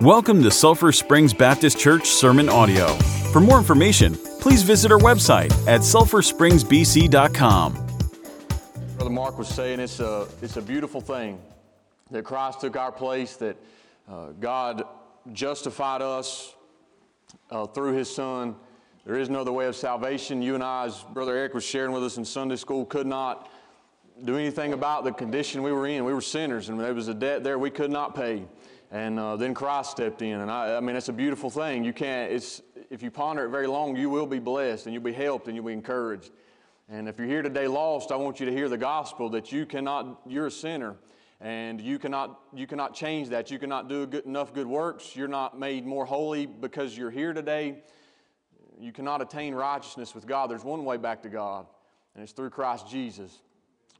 Welcome to Sulphur Springs Baptist Church Sermon Audio. For more information, please visit our website at sulphurspringsbc.com. Brother Mark was saying it's a, it's a beautiful thing that Christ took our place, that uh, God justified us uh, through His Son. There is no other way of salvation. You and I, as Brother Eric was sharing with us in Sunday school, could not do anything about the condition we were in. We were sinners, and there was a debt there we could not pay. And uh, then Christ stepped in. And I, I mean, it's a beautiful thing. You can't, it's, if you ponder it very long, you will be blessed and you'll be helped and you'll be encouraged. And if you're here today lost, I want you to hear the gospel that you cannot, you're a sinner and you cannot, you cannot change that. You cannot do good, enough good works. You're not made more holy because you're here today. You cannot attain righteousness with God. There's one way back to God, and it's through Christ Jesus,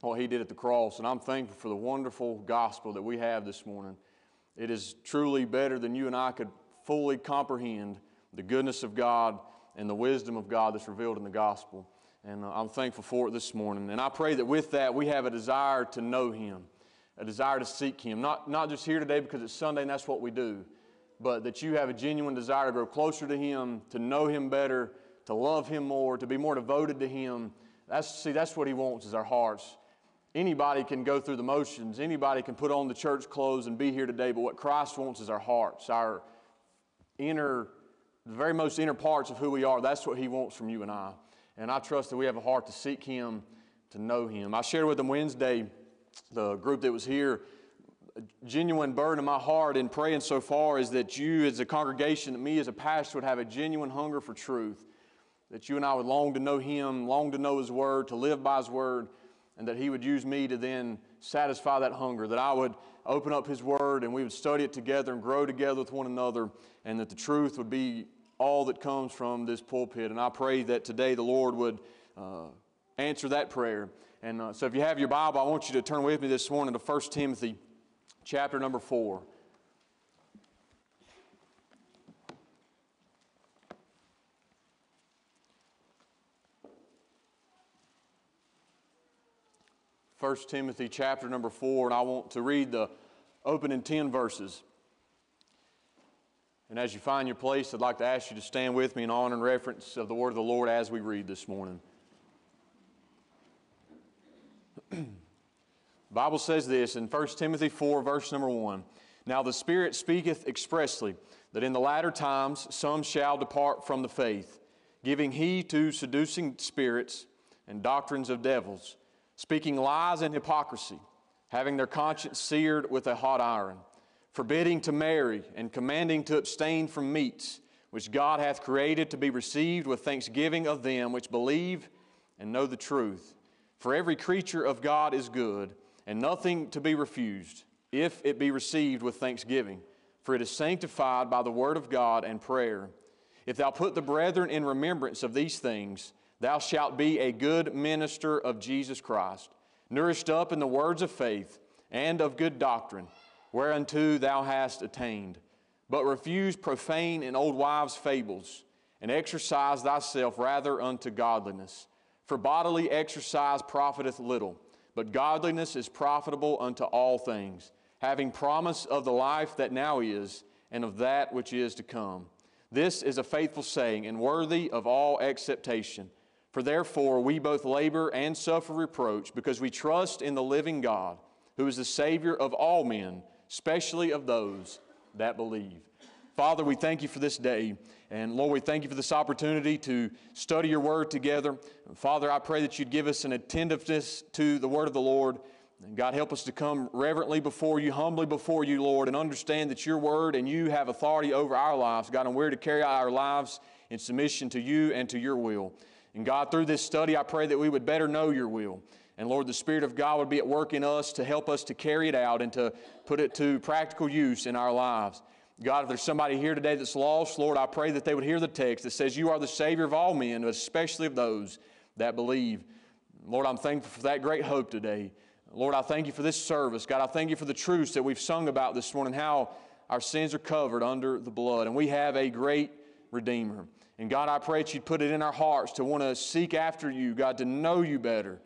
what He did at the cross. And I'm thankful for the wonderful gospel that we have this morning. It is truly better than you and I could fully comprehend the goodness of God and the wisdom of God that's revealed in the gospel. And uh, I'm thankful for it this morning. And I pray that with that, we have a desire to know Him, a desire to seek Him. Not, not just here today because it's Sunday and that's what we do, but that you have a genuine desire to grow closer to Him, to know Him better, to love Him more, to be more devoted to Him. That's, see, that's what He wants is our hearts. Anybody can go through the motions. Anybody can put on the church clothes and be here today. But what Christ wants is our hearts, our inner, the very most inner parts of who we are. That's what He wants from you and I. And I trust that we have a heart to seek Him, to know Him. I shared with them Wednesday, the group that was here, a genuine burden in my heart in praying so far is that you, as a congregation, that me as a pastor, would have a genuine hunger for truth. That you and I would long to know Him, long to know His Word, to live by His Word and that He would use me to then satisfy that hunger, that I would open up His Word and we would study it together and grow together with one another, and that the truth would be all that comes from this pulpit. And I pray that today the Lord would uh, answer that prayer. And uh, so if you have your Bible, I want you to turn with me this morning to 1 Timothy chapter number 4. 1 Timothy chapter number 4, and I want to read the opening 10 verses. And as you find your place, I'd like to ask you to stand with me in honor and reference of the word of the Lord as we read this morning. Bible says this in 1 Timothy 4, verse number 1 Now the Spirit speaketh expressly that in the latter times some shall depart from the faith, giving heed to seducing spirits and doctrines of devils speaking lies and hypocrisy, having their conscience seared with a hot iron, forbidding to marry, and commanding to abstain from meats, which God hath created to be received with thanksgiving of them which believe and know the truth. For every creature of God is good, and nothing to be refused, if it be received with thanksgiving, for it is sanctified by the word of God and prayer. If thou put the brethren in remembrance of these things, Thou shalt be a good minister of Jesus Christ, nourished up in the words of faith and of good doctrine, whereunto thou hast attained. But refuse profane and old wives' fables, and exercise thyself rather unto godliness. For bodily exercise profiteth little, but godliness is profitable unto all things, having promise of the life that now is, and of that which is to come. This is a faithful saying, and worthy of all acceptation for therefore we both labor and suffer reproach because we trust in the living God, who is the Savior of all men, especially of those that believe. Father, we thank you for this day. And Lord, we thank you for this opportunity to study your word together. Father, I pray that you'd give us an attentiveness to the word of the Lord. And God, help us to come reverently before you, humbly before you, Lord, and understand that your word and you have authority over our lives, God, and we're to carry out our lives in submission to you and to your will. And God, through this study, I pray that we would better know your will. And Lord, the Spirit of God would be at work in us to help us to carry it out and to put it to practical use in our lives. God, if there's somebody here today that's lost, Lord, I pray that they would hear the text that says, You are the Savior of all men, especially of those that believe. Lord, I'm thankful for that great hope today. Lord, I thank you for this service. God, I thank you for the truths that we've sung about this morning, how our sins are covered under the blood, and we have a great Redeemer. And God, I pray that you'd put it in our hearts to want to seek after you, God, to know you better,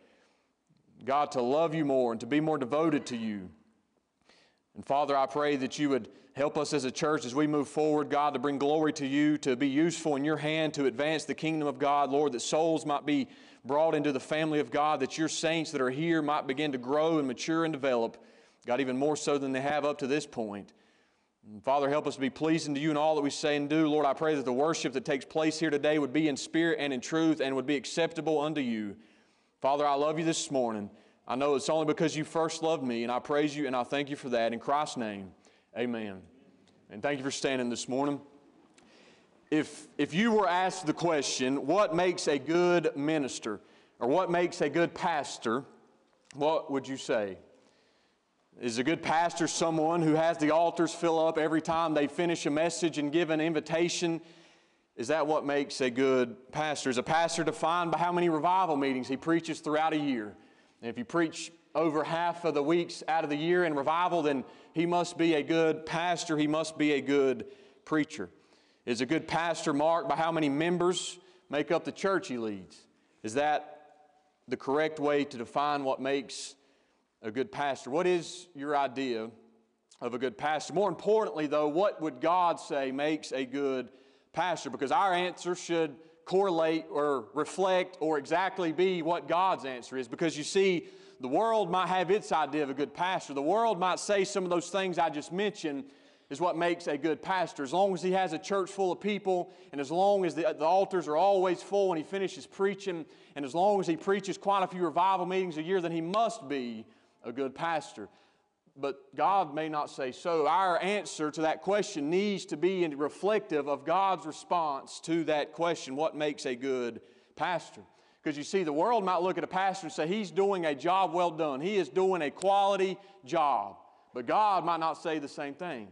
God, to love you more and to be more devoted to you. And Father, I pray that you would help us as a church as we move forward, God, to bring glory to you, to be useful in your hand, to advance the kingdom of God, Lord, that souls might be brought into the family of God, that your saints that are here might begin to grow and mature and develop, God, even more so than they have up to this point. Father, help us to be pleasing to you in all that we say and do. Lord, I pray that the worship that takes place here today would be in spirit and in truth and would be acceptable unto you. Father, I love you this morning. I know it's only because you first loved me, and I praise you and I thank you for that. In Christ's name, amen. And thank you for standing this morning. If, if you were asked the question, what makes a good minister or what makes a good pastor, what would you say? Is a good pastor someone who has the altars fill up every time they finish a message and give an invitation? Is that what makes a good pastor? Is a pastor defined by how many revival meetings he preaches throughout a year? And if you preach over half of the weeks out of the year in revival, then he must be a good pastor. He must be a good preacher. Is a good pastor marked by how many members make up the church he leads? Is that the correct way to define what makes a good pastor? What is your idea of a good pastor? More importantly, though, what would God say makes a good pastor? Because our answer should correlate or reflect or exactly be what God's answer is. Because you see, the world might have its idea of a good pastor. The world might say some of those things I just mentioned is what makes a good pastor. As long as he has a church full of people, and as long as the, the altars are always full when he finishes preaching, and as long as he preaches quite a few revival meetings a year, then he must be a good pastor. But God may not say so. Our answer to that question needs to be reflective of God's response to that question what makes a good pastor? Because you see, the world might look at a pastor and say, he's doing a job well done. He is doing a quality job. But God might not say the same thing.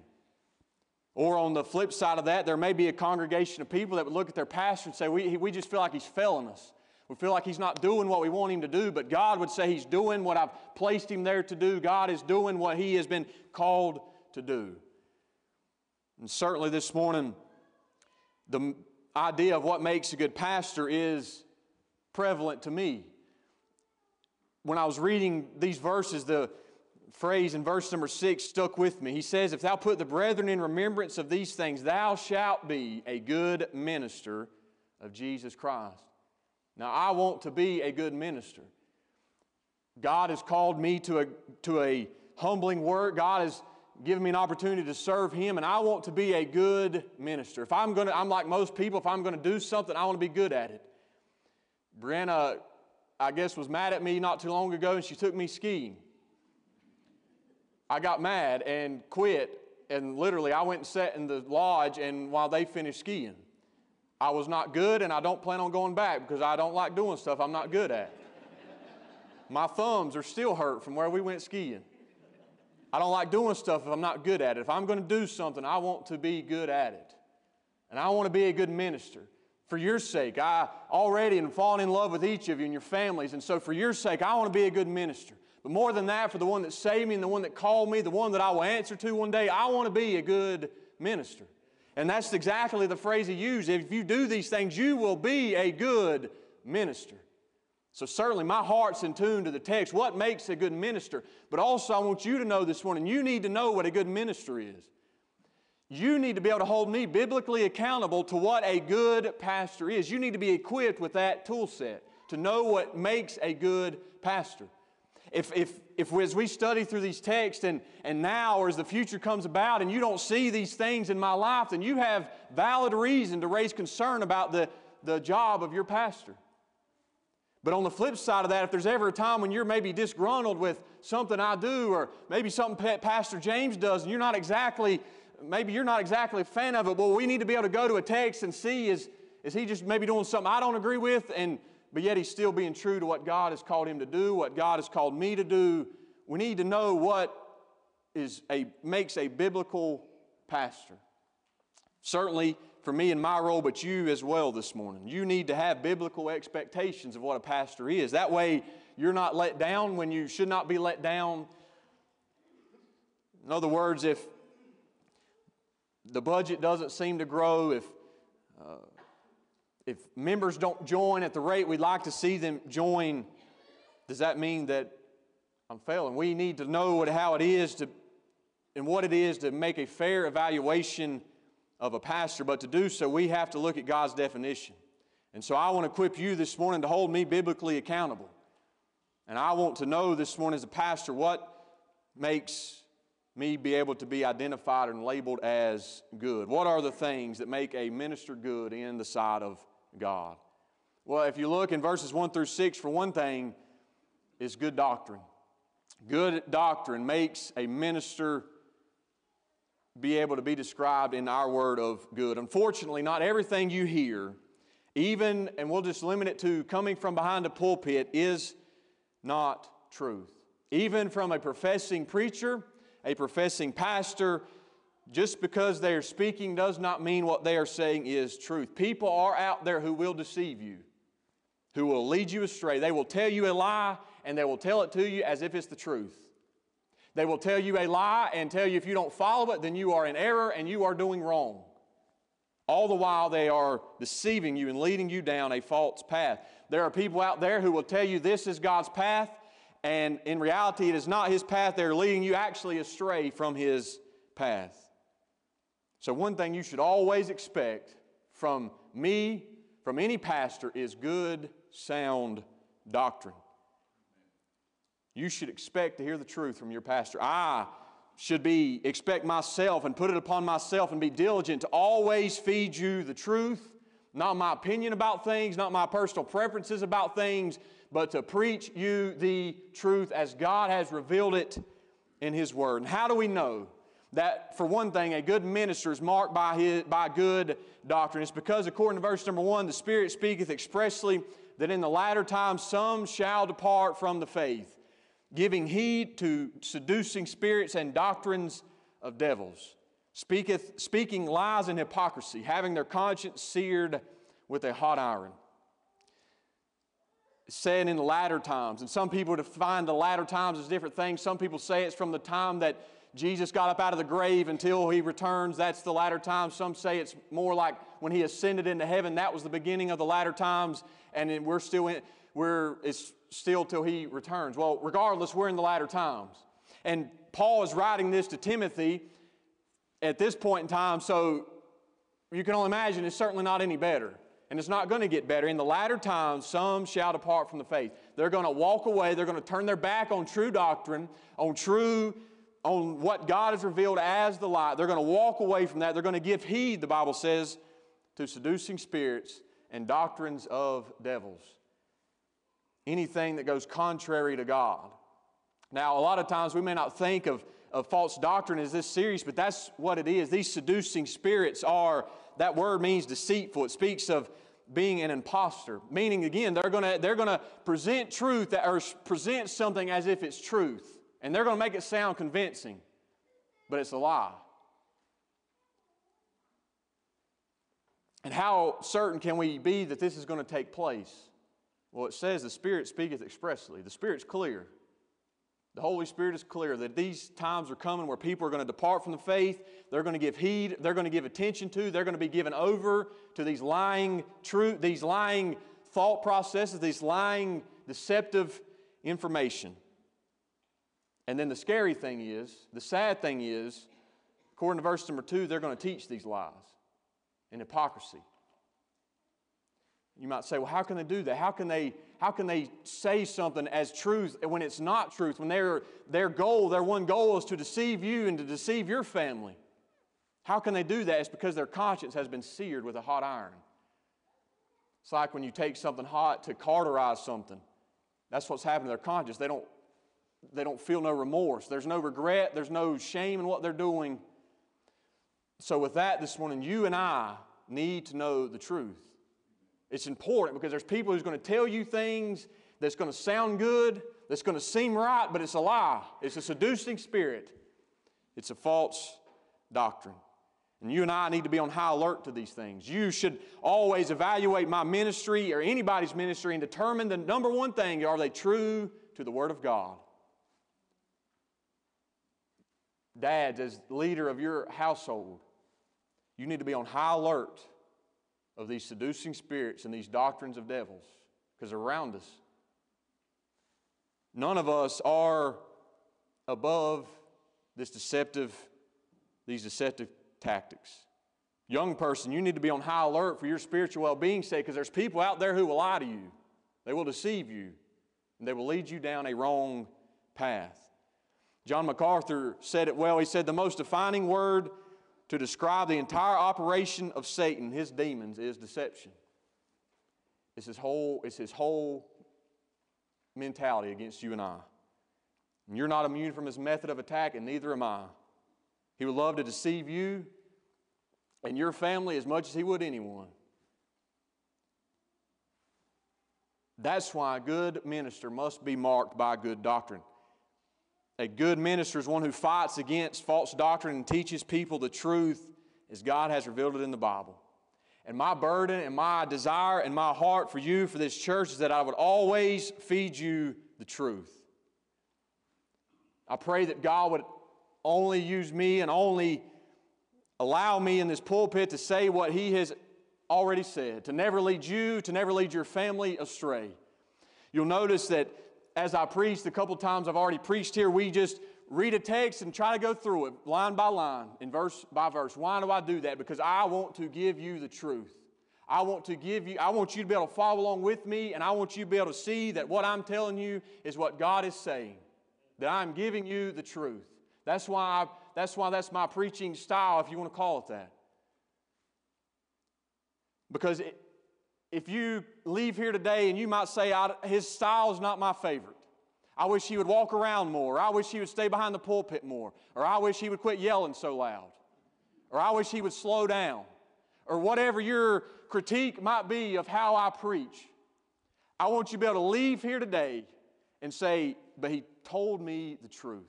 Or on the flip side of that, there may be a congregation of people that would look at their pastor and say, we, we just feel like he's failing us. We feel like he's not doing what we want him to do, but God would say he's doing what I've placed him there to do. God is doing what he has been called to do. And certainly this morning, the idea of what makes a good pastor is prevalent to me. When I was reading these verses, the phrase in verse number six stuck with me. He says, If thou put the brethren in remembrance of these things, thou shalt be a good minister of Jesus Christ. Now, I want to be a good minister. God has called me to a, to a humbling work. God has given me an opportunity to serve Him, and I want to be a good minister. If I'm going to, I'm like most people, if I'm going to do something, I want to be good at it. Brianna, I guess, was mad at me not too long ago, and she took me skiing. I got mad and quit, and literally I went and sat in the lodge, and while they finished skiing. I was not good, and I don't plan on going back because I don't like doing stuff I'm not good at. My thumbs are still hurt from where we went skiing. I don't like doing stuff if I'm not good at it. If I'm going to do something, I want to be good at it. And I want to be a good minister. For your sake, I already am falling in love with each of you and your families. And so, for your sake, I want to be a good minister. But more than that, for the one that saved me and the one that called me, the one that I will answer to one day, I want to be a good minister. And that's exactly the phrase he used. If you do these things, you will be a good minister. So, certainly, my heart's in tune to the text. What makes a good minister? But also, I want you to know this morning, you need to know what a good minister is. You need to be able to hold me biblically accountable to what a good pastor is. You need to be equipped with that tool set to know what makes a good pastor if, if, if as we study through these texts and, and now or as the future comes about and you don't see these things in my life, then you have valid reason to raise concern about the, the job of your pastor. But on the flip side of that, if there's ever a time when you're maybe disgruntled with something I do or maybe something Pastor James does and you're not exactly, maybe you're not exactly a fan of it, well, we need to be able to go to a text and see is, is he just maybe doing something I don't agree with and but yet he's still being true to what God has called him to do, what God has called me to do. We need to know what is a, makes a biblical pastor. Certainly for me in my role, but you as well this morning. You need to have biblical expectations of what a pastor is. That way, you're not let down when you should not be let down. In other words, if the budget doesn't seem to grow, if uh, if members don't join at the rate we'd like to see them join, does that mean that I'm failing? We need to know what, how it is to and what it is to make a fair evaluation of a pastor, but to do so, we have to look at God's definition. And so I want to equip you this morning to hold me biblically accountable. And I want to know this morning as a pastor what makes me be able to be identified and labeled as good. What are the things that make a minister good in the sight of God? Well, if you look in verses 1 through 6, for one thing, is good doctrine. Good doctrine makes a minister be able to be described in our word of good. Unfortunately, not everything you hear, even, and we'll just limit it to coming from behind a pulpit, is not truth. Even from a professing preacher, a professing pastor, just because they are speaking does not mean what they are saying is truth. People are out there who will deceive you, who will lead you astray. They will tell you a lie and they will tell it to you as if it's the truth. They will tell you a lie and tell you if you don't follow it, then you are in error and you are doing wrong. All the while, they are deceiving you and leading you down a false path. There are people out there who will tell you this is God's path, and in reality, it is not His path. They're leading you actually astray from His path. So, one thing you should always expect from me, from any pastor, is good, sound doctrine. You should expect to hear the truth from your pastor. I should be expect myself and put it upon myself and be diligent to always feed you the truth, not my opinion about things, not my personal preferences about things, but to preach you the truth as God has revealed it in His Word. And how do we know that, for one thing, a good minister is marked by, his, by good doctrine? It's because, according to verse number one, the Spirit speaketh expressly that in the latter times some shall depart from the faith giving heed to seducing spirits and doctrines of devils, speaketh, speaking lies and hypocrisy, having their conscience seared with a hot iron. Said in the latter times, and some people define the latter times as different things. Some people say it's from the time that Jesus got up out of the grave until he returns. That's the latter times. Some say it's more like when he ascended into heaven. That was the beginning of the latter times, and we're still in. We're it's still till he returns. Well, regardless, we're in the latter times. And Paul is writing this to Timothy at this point in time, so you can only imagine it's certainly not any better. And it's not going to get better. In the latter times, some shall depart from the faith. They're going to walk away. They're going to turn their back on true doctrine, on true, on what God has revealed as the light. They're going to walk away from that. They're going to give heed, the Bible says, to seducing spirits and doctrines of devils anything that goes contrary to God. Now, a lot of times we may not think of, of false doctrine as this serious, but that's what it is. These seducing spirits are, that word means deceitful. It speaks of being an impostor, meaning again, they're gonna, they're gonna present truth or present something as if it's truth, and they're gonna make it sound convincing, but it's a lie. And how certain can we be that this is going to take place? Well, it says the Spirit speaketh expressly. The Spirit's clear. The Holy Spirit is clear that these times are coming where people are going to depart from the faith. They're going to give heed. They're going to give attention to. They're going to be given over to these lying truth, these lying thought processes, these lying deceptive information. And then the scary thing is, the sad thing is, according to verse number two, they're going to teach these lies and hypocrisy. You might say, well, how can they do that? How can they, how can they say something as truth when it's not truth? When their, their goal, their one goal is to deceive you and to deceive your family. How can they do that? It's because their conscience has been seared with a hot iron. It's like when you take something hot to cauterize something. That's what's happened to their conscience. They don't, they don't feel no remorse. There's no regret. There's no shame in what they're doing. So, with that this morning, you and I need to know the truth. It's important because there's people who's going to tell you things that's going to sound good, that's going to seem right, but it's a lie. It's a seducing spirit. It's a false doctrine. And you and I need to be on high alert to these things. You should always evaluate my ministry or anybody's ministry and determine the number one thing are they true to the Word of God? Dads, as leader of your household, you need to be on high alert of these seducing spirits and these doctrines of devils because around us. None of us are above this deceptive, these deceptive tactics. Young person, you need to be on high alert for your spiritual well being sake because there's people out there who will lie to you. They will deceive you, and they will lead you down a wrong path. John MacArthur said it well. He said, The most defining word to describe the entire operation of Satan, his demons, is deception. It's his whole, it's his whole mentality against you and I. And you're not immune from his method of attack, and neither am I. He would love to deceive you and your family as much as he would anyone. That's why a good minister must be marked by good doctrine. A good minister is one who fights against false doctrine and teaches people the truth as God has revealed it in the Bible. And my burden and my desire and my heart for you, for this church, is that I would always feed you the truth. I pray that God would only use me and only allow me in this pulpit to say what He has already said, to never lead you, to never lead your family astray. You'll notice that as I preached, a couple times I've already preached here, we just read a text and try to go through it line by line and verse by verse. Why do I do that? Because I want to give you the truth. I want to give you, I want you to be able to follow along with me, and I want you to be able to see that what I'm telling you is what God is saying. That I'm giving you the truth. That's why, I, that's why that's my preaching style, if you want to call it that. Because it, if you leave here today and you might say, his style is not my favorite. I wish he would walk around more. I wish he would stay behind the pulpit more. Or I wish he would quit yelling so loud. Or I wish he would slow down. Or whatever your critique might be of how I preach. I want you to be able to leave here today and say, but he told me the truth.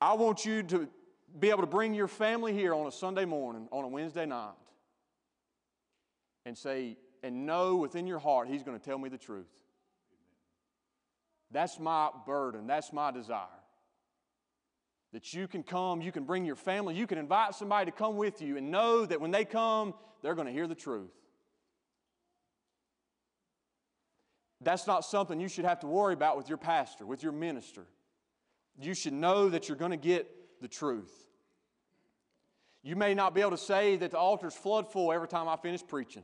I want you to be able to bring your family here on a Sunday morning, on a Wednesday night, and say, and know within your heart He's going to tell me the truth. That's my burden, that's my desire. That you can come, you can bring your family, you can invite somebody to come with you and know that when they come, they're going to hear the truth. That's not something you should have to worry about with your pastor, with your minister. You should know that you're going to get the truth. You may not be able to say that the altar's flood full every time I finish preaching.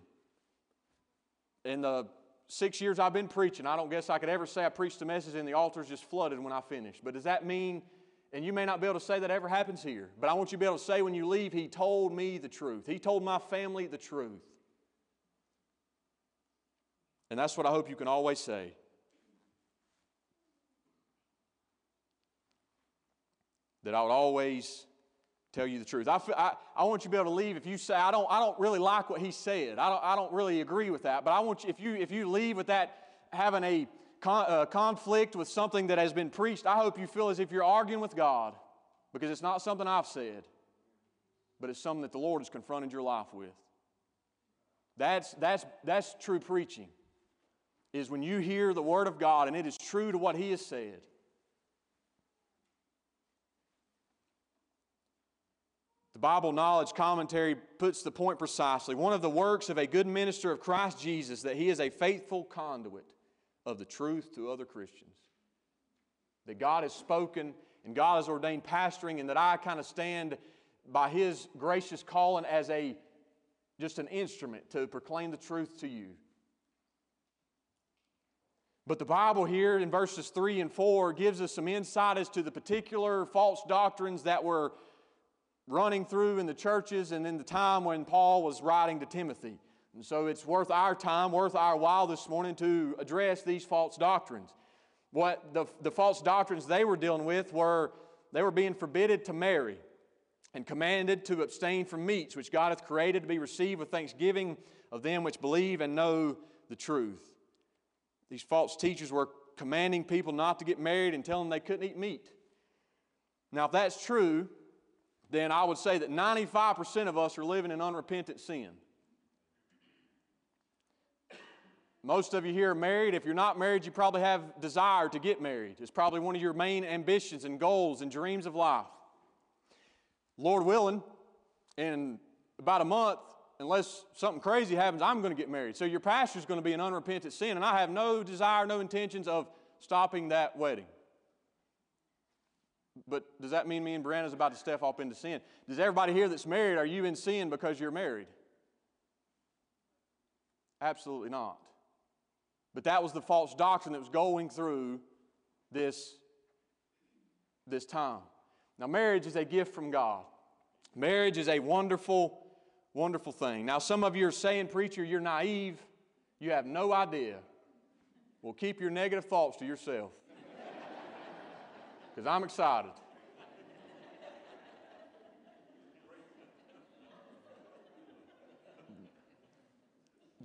In the six years I've been preaching, I don't guess I could ever say I preached a message and the altar's just flooded when I finish. But does that mean, and you may not be able to say that ever happens here, but I want you to be able to say when you leave, He told me the truth. He told my family the truth. And that's what I hope you can always say. That I would always tell you the truth. I, I, I, want you to be able to leave if you say, I don't, I don't really like what he said. I don't, I don't really agree with that. But I want you, if you, if you leave with that having a con, uh, conflict with something that has been preached, I hope you feel as if you're arguing with God because it's not something I've said, but it's something that the Lord has confronted your life with. That's, that's, that's true preaching, is when you hear the Word of God and it is true to what He has said. The Bible Knowledge Commentary puts the point precisely. One of the works of a good minister of Christ Jesus that he is a faithful conduit of the truth to other Christians. That God has spoken and God has ordained pastoring, and that I kind of stand by his gracious calling as a just an instrument to proclaim the truth to you. But the Bible here in verses 3 and 4 gives us some insight as to the particular false doctrines that were running through in the churches and in the time when Paul was writing to Timothy. And so it's worth our time, worth our while this morning to address these false doctrines. What the, the false doctrines they were dealing with were they were being forbidden to marry and commanded to abstain from meats which God hath created to be received with thanksgiving of them which believe and know the truth. These false teachers were commanding people not to get married and telling them they couldn't eat meat. Now, if that's true, then I would say that 95% of us are living in unrepentant sin. Most of you here are married. If you're not married, you probably have desire to get married. It's probably one of your main ambitions and goals and dreams of life. Lord willing, in about a month, unless something crazy happens, I'm going to get married. So your pastor's going to be in unrepentant sin, and I have no desire, no intentions of stopping that wedding. But does that mean me and Brianna's about to step off into sin? Does everybody here that's married, are you in sin because you're married? Absolutely not. But that was the false doctrine that was going through this, this time. Now, marriage is a gift from God. Marriage is a wonderful, wonderful thing. Now, some of you are saying, Preacher, you're naive. You have no idea. Well, keep your negative thoughts to yourself. Because I'm excited.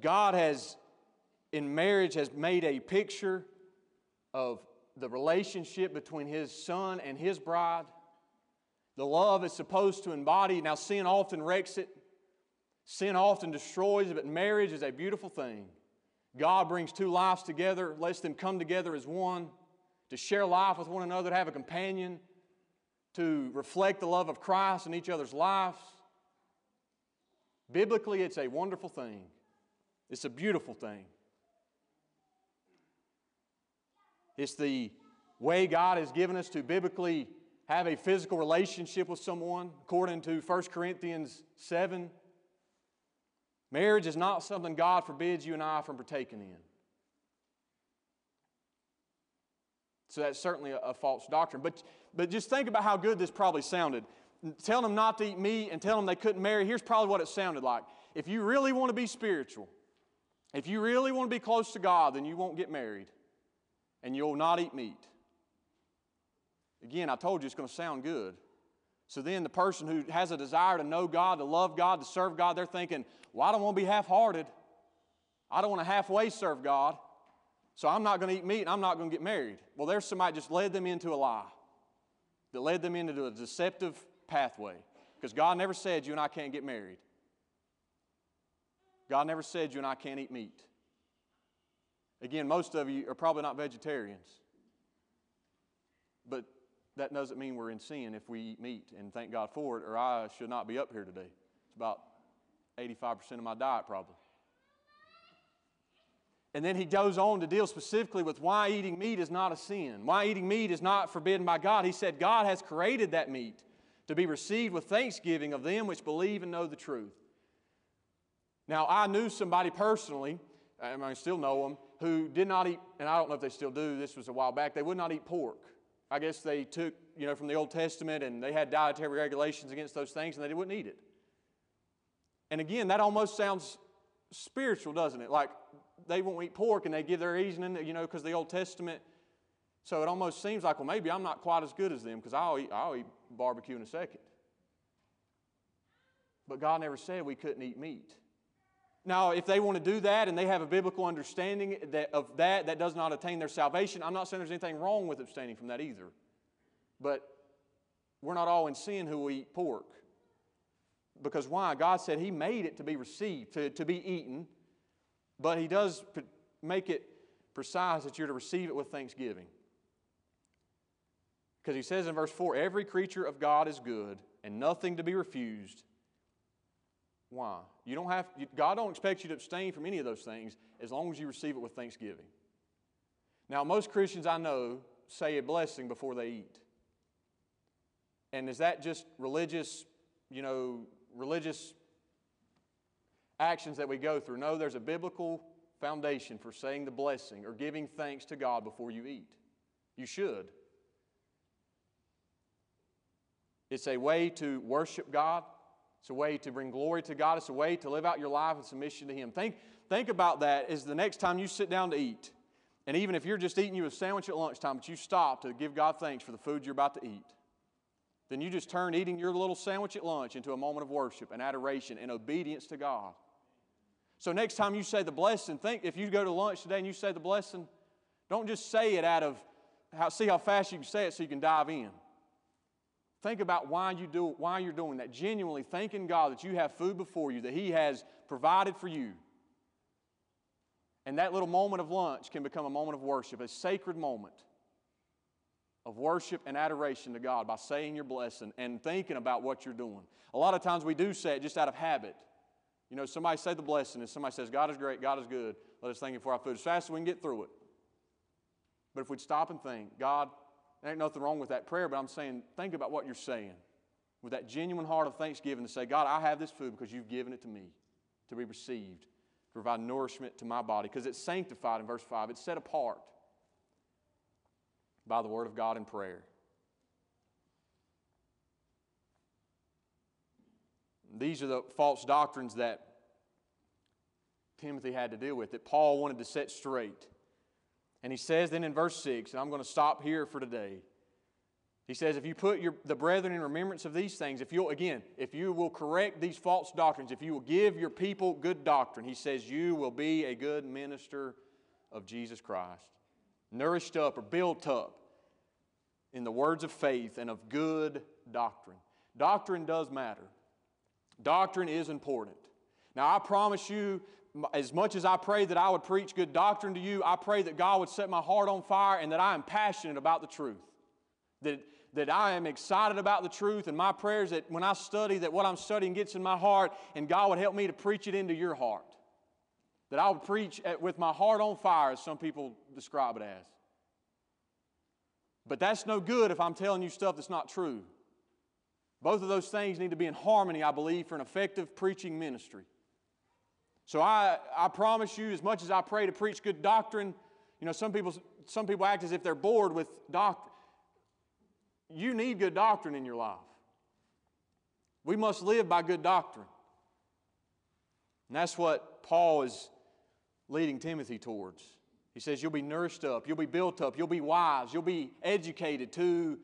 God has, in marriage, has made a picture of the relationship between His Son and His bride. The love is supposed to embody. Now, sin often wrecks it, sin often destroys it, but marriage is a beautiful thing. God brings two lives together, lets them come together as one, to share life with one another, to have a companion, to reflect the love of Christ in each other's lives. Biblically, it's a wonderful thing. It's a beautiful thing. It's the way God has given us to biblically have a physical relationship with someone, according to 1 Corinthians 7. Marriage is not something God forbids you and I from partaking in. So that's certainly a, a, false doctrine. But, but just think about how good this probably sounded. Tell them not to eat meat and tell them they couldn't marry. Here's probably what it sounded like. If you really want to be spiritual, if you really want to be close to God, then you won't get married and you'll not eat meat. Again, I told you it's going to sound good. So then the person who has a desire to know God, to love God, to serve God, they're thinking, well, I don't want to be half hearted. I don't want to halfway serve God. So I'm not going to eat meat and I'm not going to get married. Well, there's somebody just led them into a lie that led them into a deceptive pathway. Because God never said you and I can't get married. God never said you and I can't eat meat. Again, most of you are probably not vegetarians. But that doesn't mean we're in sin if we eat meat, and thank God for it, or I should not be up here today. It's about 85% of my diet, probably. And then he goes on to deal specifically with why eating meat is not a sin, why eating meat is not forbidden by God. He said, God has created that meat to be received with thanksgiving of them which believe and know the truth. Now, I knew somebody personally, and I still know them, who did not eat, and I don't know if they still do, this was a while back, they would not eat pork. I guess they took, you know, from the Old Testament and they had dietary regulations against those things and they wouldn't eat it. And again, that almost sounds spiritual, doesn't it? Like they won't eat pork and they give their reasoning, you know, because the Old Testament. So it almost seems like, well, maybe I'm not quite as good as them because I'll eat, I'll eat barbecue in a second. But God never said we couldn't eat meat. Now, if they want to do that and they have a biblical understanding that, of that, that does not attain their salvation, I'm not saying there's anything wrong with abstaining from that either. But we're not all in sin who eat pork. Because why? God said He made it to be received, to, to be eaten, but He does make it precise that you're to receive it with thanksgiving. Because He says in verse 4 every creature of God is good and nothing to be refused why? You don't have, God don't expect you to abstain from any of those things as long as you receive it with thanksgiving. Now, most Christians I know say a blessing before they eat. And is that just religious, you know, religious actions that we go through? No, there's a biblical foundation for saying the blessing or giving thanks to God before you eat. You should. It's a way to worship God. It's a way to bring glory to God. It's a way to live out your life in submission to Him. Think, think about that as the next time you sit down to eat. And even if you're just eating you a sandwich at lunchtime, but you stop to give God thanks for the food you're about to eat, then you just turn eating your little sandwich at lunch into a moment of worship and adoration and obedience to God. So next time you say the blessing, think if you go to lunch today and you say the blessing, don't just say it out of how, see how fast you can say it so you can dive in. Think about why, you do, why you're doing that. Genuinely thanking God that you have food before you, that He has provided for you. And that little moment of lunch can become a moment of worship, a sacred moment of worship and adoration to God by saying your blessing and thinking about what you're doing. A lot of times we do say it just out of habit. You know, somebody say the blessing, and somebody says, God is great, God is good. Let us thank Him for our food as fast as we can get through it. But if we'd stop and think, God, there ain't nothing wrong with that prayer, but I'm saying, think about what you're saying with that genuine heart of thanksgiving to say, God, I have this food because you've given it to me to be received, to provide nourishment to my body, because it's sanctified in verse 5. It's set apart by the Word of God in prayer. These are the false doctrines that Timothy had to deal with, that Paul wanted to set straight. And he says then in verse 6, and I'm going to stop here for today. He says, if you put your, the brethren in remembrance of these things, if you'll, again, if you will correct these false doctrines, if you will give your people good doctrine, he says, you will be a good minister of Jesus Christ. Nourished up or built up in the words of faith and of good doctrine. Doctrine does matter, doctrine is important. Now, I promise you, as much as I pray that I would preach good doctrine to you, I pray that God would set my heart on fire and that I am passionate about the truth. That, that I am excited about the truth, and my prayers that when I study, that what I'm studying gets in my heart, and God would help me to preach it into your heart. That I would preach at, with my heart on fire, as some people describe it as. But that's no good if I'm telling you stuff that's not true. Both of those things need to be in harmony, I believe, for an effective preaching ministry. So I, I promise you, as much as I pray to preach good doctrine, you know, some people, some people act as if they're bored with doctrine. You need good doctrine in your life. We must live by good doctrine. And that's what Paul is leading Timothy towards. He says, You'll be nourished up, you'll be built up, you'll be wise, you'll be educated to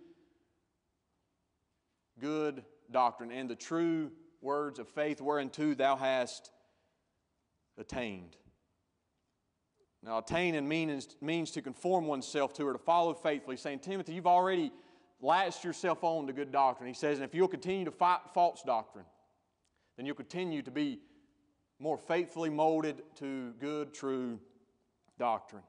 good doctrine and the true words of faith whereunto thou hast attained. Now, attain means, means to conform oneself to or to follow faithfully. saying, Timothy, you've already latched yourself on to good doctrine. He says, and if you'll continue to fight false doctrine, then you'll continue to be more faithfully molded to good, true doctrine.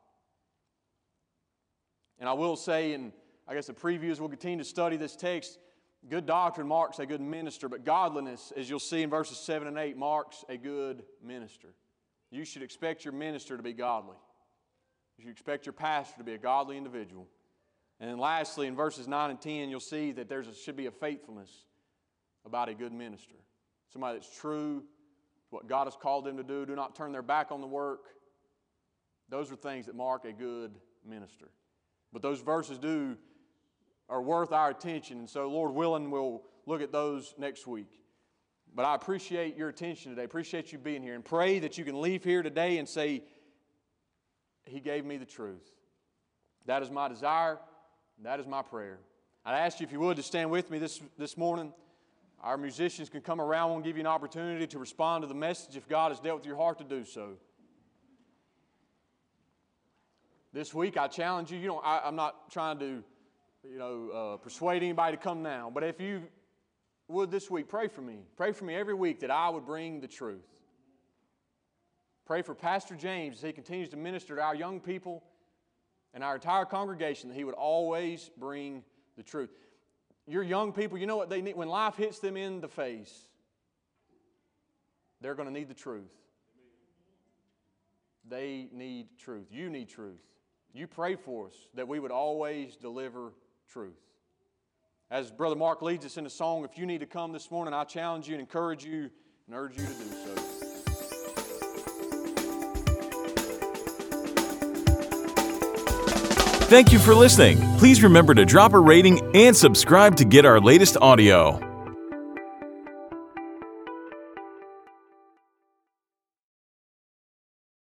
And I will say, and I guess the previews will continue to study this text, good doctrine marks a good minister, but godliness, as you'll see in verses 7 and 8, marks a good minister. You should expect your minister to be godly. You should expect your pastor to be a godly individual. And then lastly, in verses 9 and 10, you'll see that there should be a faithfulness about a good minister. Somebody that's true to what God has called them to do, do not turn their back on the work. Those are things that mark a good minister. But those verses do are worth our attention, and so Lord willing, we'll look at those next week. But I appreciate your attention today. Appreciate you being here and pray that you can leave here today and say, He gave me the truth. That is my desire. That is my prayer. I'd ask you, if you would, to stand with me this, this morning. Our musicians can come around and give you an opportunity to respond to the message if God has dealt with your heart to do so. This week, I challenge you. You know, I, am not trying to, you know, uh, persuade anybody to come now, but if you would this week, pray for me. Pray for me every week that I would bring the truth. Pray for Pastor James as he continues to minister to our young people and our entire congregation that he would always bring the truth. Your young people, you know what they need? When life hits them in the face, they're going to need the truth. They need truth. You need truth. You pray for us that we would always deliver truth. As Brother Mark leads us in a song, if you need to come this morning, I challenge you and encourage you and urge you to do so. Thank you for listening. Please remember to drop a rating and subscribe to get our latest audio.